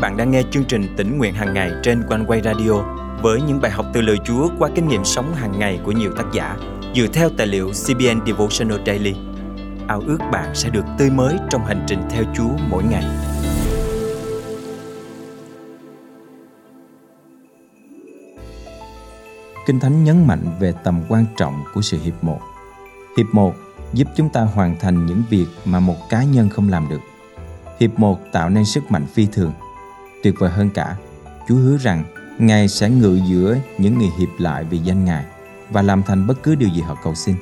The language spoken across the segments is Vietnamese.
bạn đang nghe chương trình tỉnh nguyện hàng ngày trên quanh quay radio với những bài học từ lời Chúa qua kinh nghiệm sống hàng ngày của nhiều tác giả dựa theo tài liệu CBN Devotional Daily. Ao ước bạn sẽ được tươi mới trong hành trình theo Chúa mỗi ngày. Kinh Thánh nhấn mạnh về tầm quan trọng của sự hiệp một. Hiệp một giúp chúng ta hoàn thành những việc mà một cá nhân không làm được. Hiệp một tạo nên sức mạnh phi thường. Tuyệt vời hơn cả, Chúa hứa rằng Ngài sẽ ngự giữa những người hiệp lại vì danh Ngài và làm thành bất cứ điều gì họ cầu xin.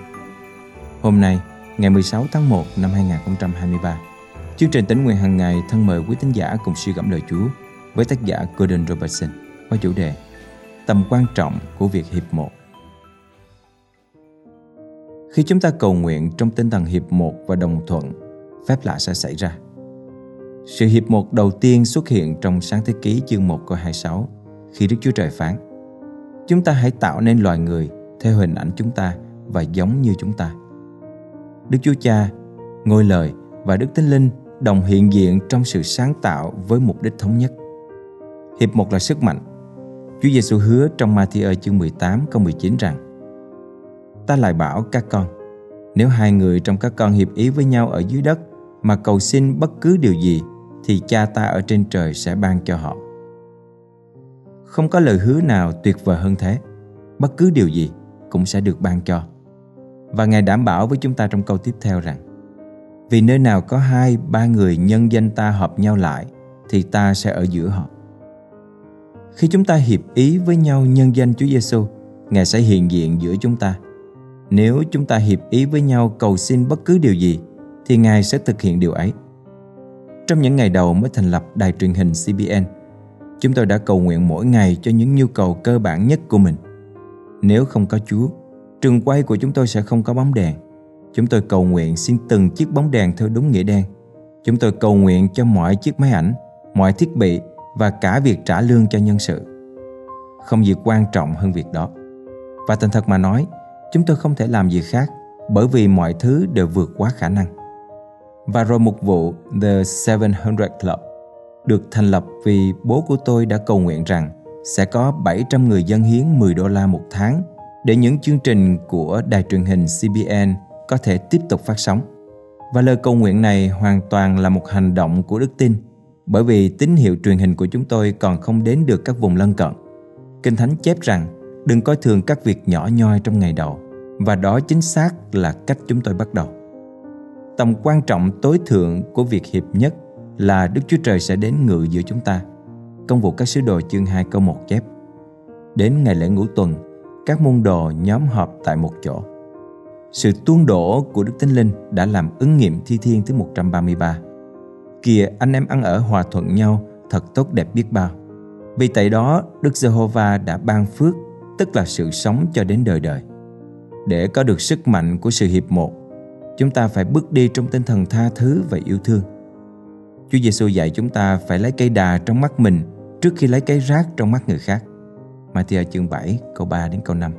Hôm nay, ngày 16 tháng 1 năm 2023, chương trình tính nguyện hàng ngày thân mời quý tín giả cùng suy gẫm lời Chúa với tác giả Gordon Robertson qua chủ đề Tầm quan trọng của việc hiệp một. Khi chúng ta cầu nguyện trong tinh thần hiệp một và đồng thuận, phép lạ sẽ xảy ra. Sự hiệp một đầu tiên xuất hiện trong sáng thế ký chương 1 câu 26 khi Đức Chúa Trời phán Chúng ta hãy tạo nên loài người theo hình ảnh chúng ta và giống như chúng ta. Đức Chúa Cha, Ngôi Lời và Đức Thánh Linh đồng hiện diện trong sự sáng tạo với mục đích thống nhất. Hiệp một là sức mạnh. Chúa Giêsu hứa trong Matthew chương 18 câu 19 rằng Ta lại bảo các con, nếu hai người trong các con hiệp ý với nhau ở dưới đất mà cầu xin bất cứ điều gì thì cha ta ở trên trời sẽ ban cho họ. Không có lời hứa nào tuyệt vời hơn thế. Bất cứ điều gì cũng sẽ được ban cho. Và Ngài đảm bảo với chúng ta trong câu tiếp theo rằng Vì nơi nào có hai, ba người nhân danh ta hợp nhau lại thì ta sẽ ở giữa họ. Khi chúng ta hiệp ý với nhau nhân danh Chúa Giêsu, Ngài sẽ hiện diện giữa chúng ta. Nếu chúng ta hiệp ý với nhau cầu xin bất cứ điều gì thì Ngài sẽ thực hiện điều ấy. Trong những ngày đầu mới thành lập đài truyền hình CBN, chúng tôi đã cầu nguyện mỗi ngày cho những nhu cầu cơ bản nhất của mình. Nếu không có Chúa, trường quay của chúng tôi sẽ không có bóng đèn. Chúng tôi cầu nguyện xin từng chiếc bóng đèn theo đúng nghĩa đen. Chúng tôi cầu nguyện cho mọi chiếc máy ảnh, mọi thiết bị và cả việc trả lương cho nhân sự. Không gì quan trọng hơn việc đó. Và thành thật mà nói, chúng tôi không thể làm gì khác bởi vì mọi thứ đều vượt quá khả năng. Và rồi một vụ, The 700 Club, được thành lập vì bố của tôi đã cầu nguyện rằng sẽ có 700 người dân hiến 10 đô la một tháng để những chương trình của đài truyền hình CBN có thể tiếp tục phát sóng. Và lời cầu nguyện này hoàn toàn là một hành động của đức tin, bởi vì tín hiệu truyền hình của chúng tôi còn không đến được các vùng lân cận. Kinh Thánh chép rằng, đừng coi thường các việc nhỏ nhoi trong ngày đầu, và đó chính xác là cách chúng tôi bắt đầu. Tầm quan trọng tối thượng của việc hiệp nhất là Đức Chúa Trời sẽ đến ngự giữa chúng ta. Công vụ các sứ đồ chương 2 câu 1 chép. Đến ngày lễ ngũ tuần, các môn đồ nhóm họp tại một chỗ. Sự tuôn đổ của Đức Thánh Linh đã làm ứng nghiệm thi thiên thứ 133. Kìa anh em ăn ở hòa thuận nhau thật tốt đẹp biết bao. Vì tại đó Đức Giê-hô-va đã ban phước, tức là sự sống cho đến đời đời. Để có được sức mạnh của sự hiệp một, chúng ta phải bước đi trong tinh thần tha thứ và yêu thương Chúa Giêsu dạy chúng ta phải lấy cây đà trong mắt mình trước khi lấy cái rác trong mắt người khác. Matthew chương 7 câu 3 đến câu 5.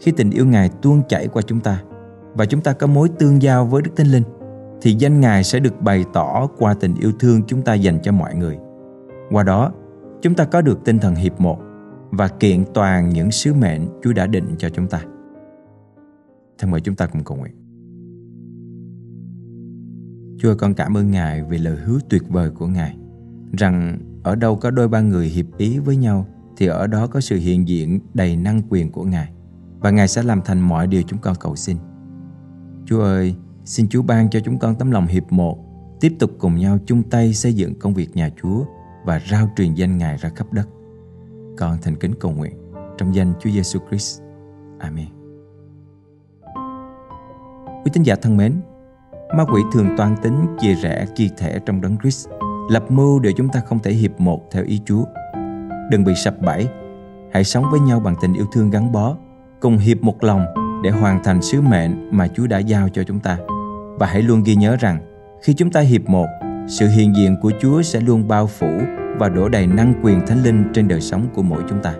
Khi tình yêu Ngài tuôn chảy qua chúng ta và chúng ta có mối tương giao với Đức Thánh Linh thì danh Ngài sẽ được bày tỏ qua tình yêu thương chúng ta dành cho mọi người. Qua đó, chúng ta có được tinh thần hiệp một và kiện toàn những sứ mệnh Chúa đã định cho chúng ta. Thân mời chúng ta cùng cầu nguyện. Chúa con cảm ơn Ngài vì lời hứa tuyệt vời của Ngài rằng ở đâu có đôi ba người hiệp ý với nhau thì ở đó có sự hiện diện đầy năng quyền của Ngài và Ngài sẽ làm thành mọi điều chúng con cầu xin. Chúa ơi, xin Chúa ban cho chúng con tấm lòng hiệp một, tiếp tục cùng nhau chung tay xây dựng công việc nhà Chúa và rao truyền danh Ngài ra khắp đất. Con thành kính cầu nguyện trong danh Chúa Giêsu Christ. Amen. Quý tín giả thân mến, Ma quỷ thường toan tính chia rẽ chi thể trong đấng Christ, lập mưu để chúng ta không thể hiệp một theo ý Chúa. Đừng bị sập bẫy, hãy sống với nhau bằng tình yêu thương gắn bó, cùng hiệp một lòng để hoàn thành sứ mệnh mà Chúa đã giao cho chúng ta. Và hãy luôn ghi nhớ rằng, khi chúng ta hiệp một, sự hiện diện của Chúa sẽ luôn bao phủ và đổ đầy năng quyền thánh linh trên đời sống của mỗi chúng ta.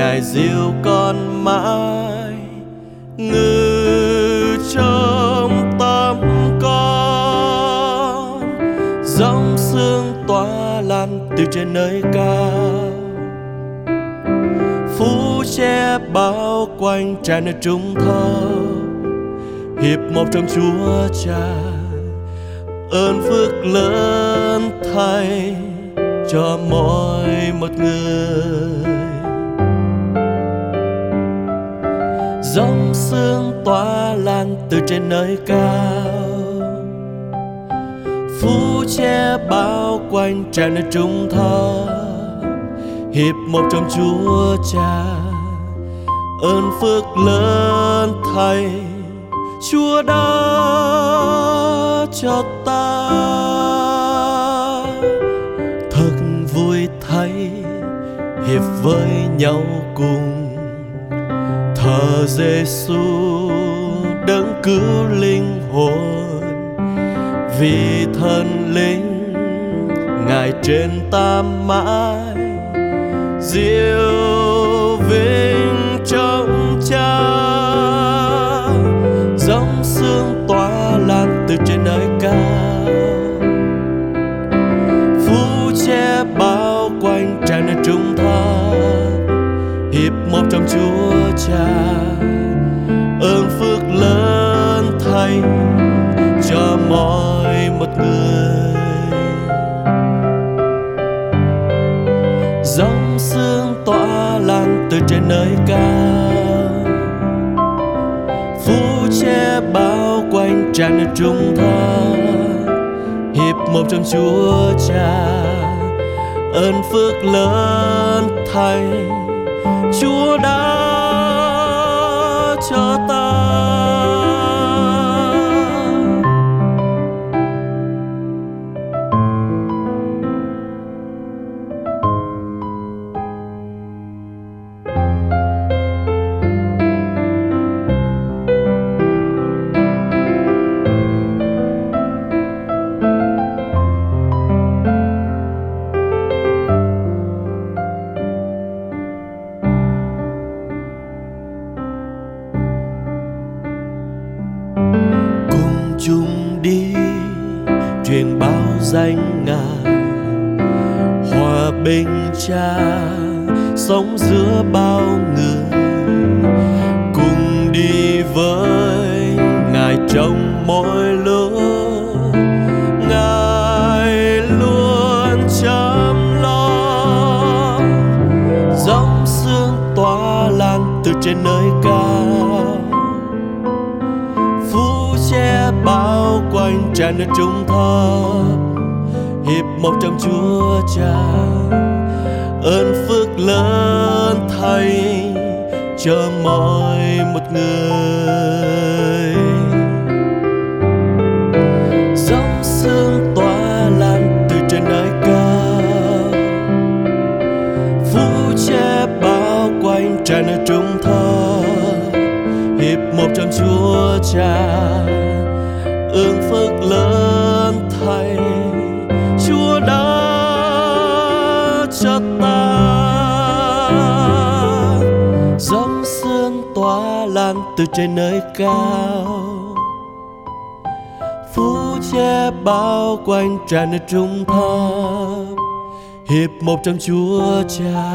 Ngài dìu con mãi, ngự trong tâm con. Dòng sương tỏa lan từ trên nơi cao. Phú che bao quanh tràn nơi trung thơ. Hiệp một trong chúa cha, ơn phước lớn thay cho mỗi một người. Dòng sương tỏa lan từ trên nơi cao. Phú che bao quanh tràn nơi trung thơ. Hiệp một trong chúa cha. Ơn phước lớn thay chúa đã cho ta. Thật vui thay hiệp với nhau cùng thờ Giêsu đấng cứu linh hồn vì thần linh ngài trên ta mãi diệu tỏa lan từ trên nơi cao. Phú che bao quanh tràn ngập trung tháp hiệp một trong chúa cha, ơn phước lớn thay. Chúa đã ngài hòa bình cha, sống giữa bao người. Cùng đi với ngài trong mỗi lúc ngài luôn chăm lo. Dòng sương tỏa lan từ trên nơi cao. Phú che bao quanh tràn nơi trung thấp hiệp một trong chúa cha. Ơn phước lớn thay cho mọi một người. Dòng sương tỏa lan từ trên nơi cao. Phú che bao quanh tràn ở trung thơ hiệp một trong chúa cha. Ơn phước lớn từ trên nơi cao. Phú che bao quanh tràn nơi trung tháp hiệp một trong chúa cha,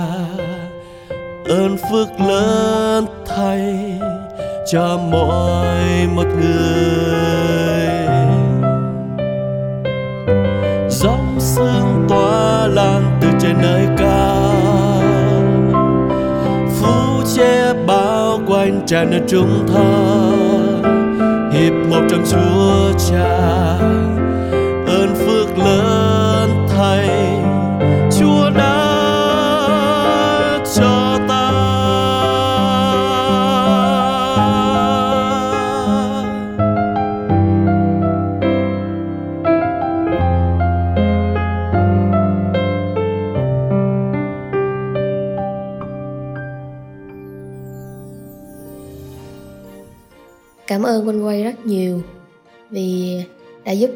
ơn phước lớn thay cho mỗi một người. Dòng sương tỏa lan từ trên nơi cao. Bao quanh tràn nơi trung tháp hiệp một trong chúa cha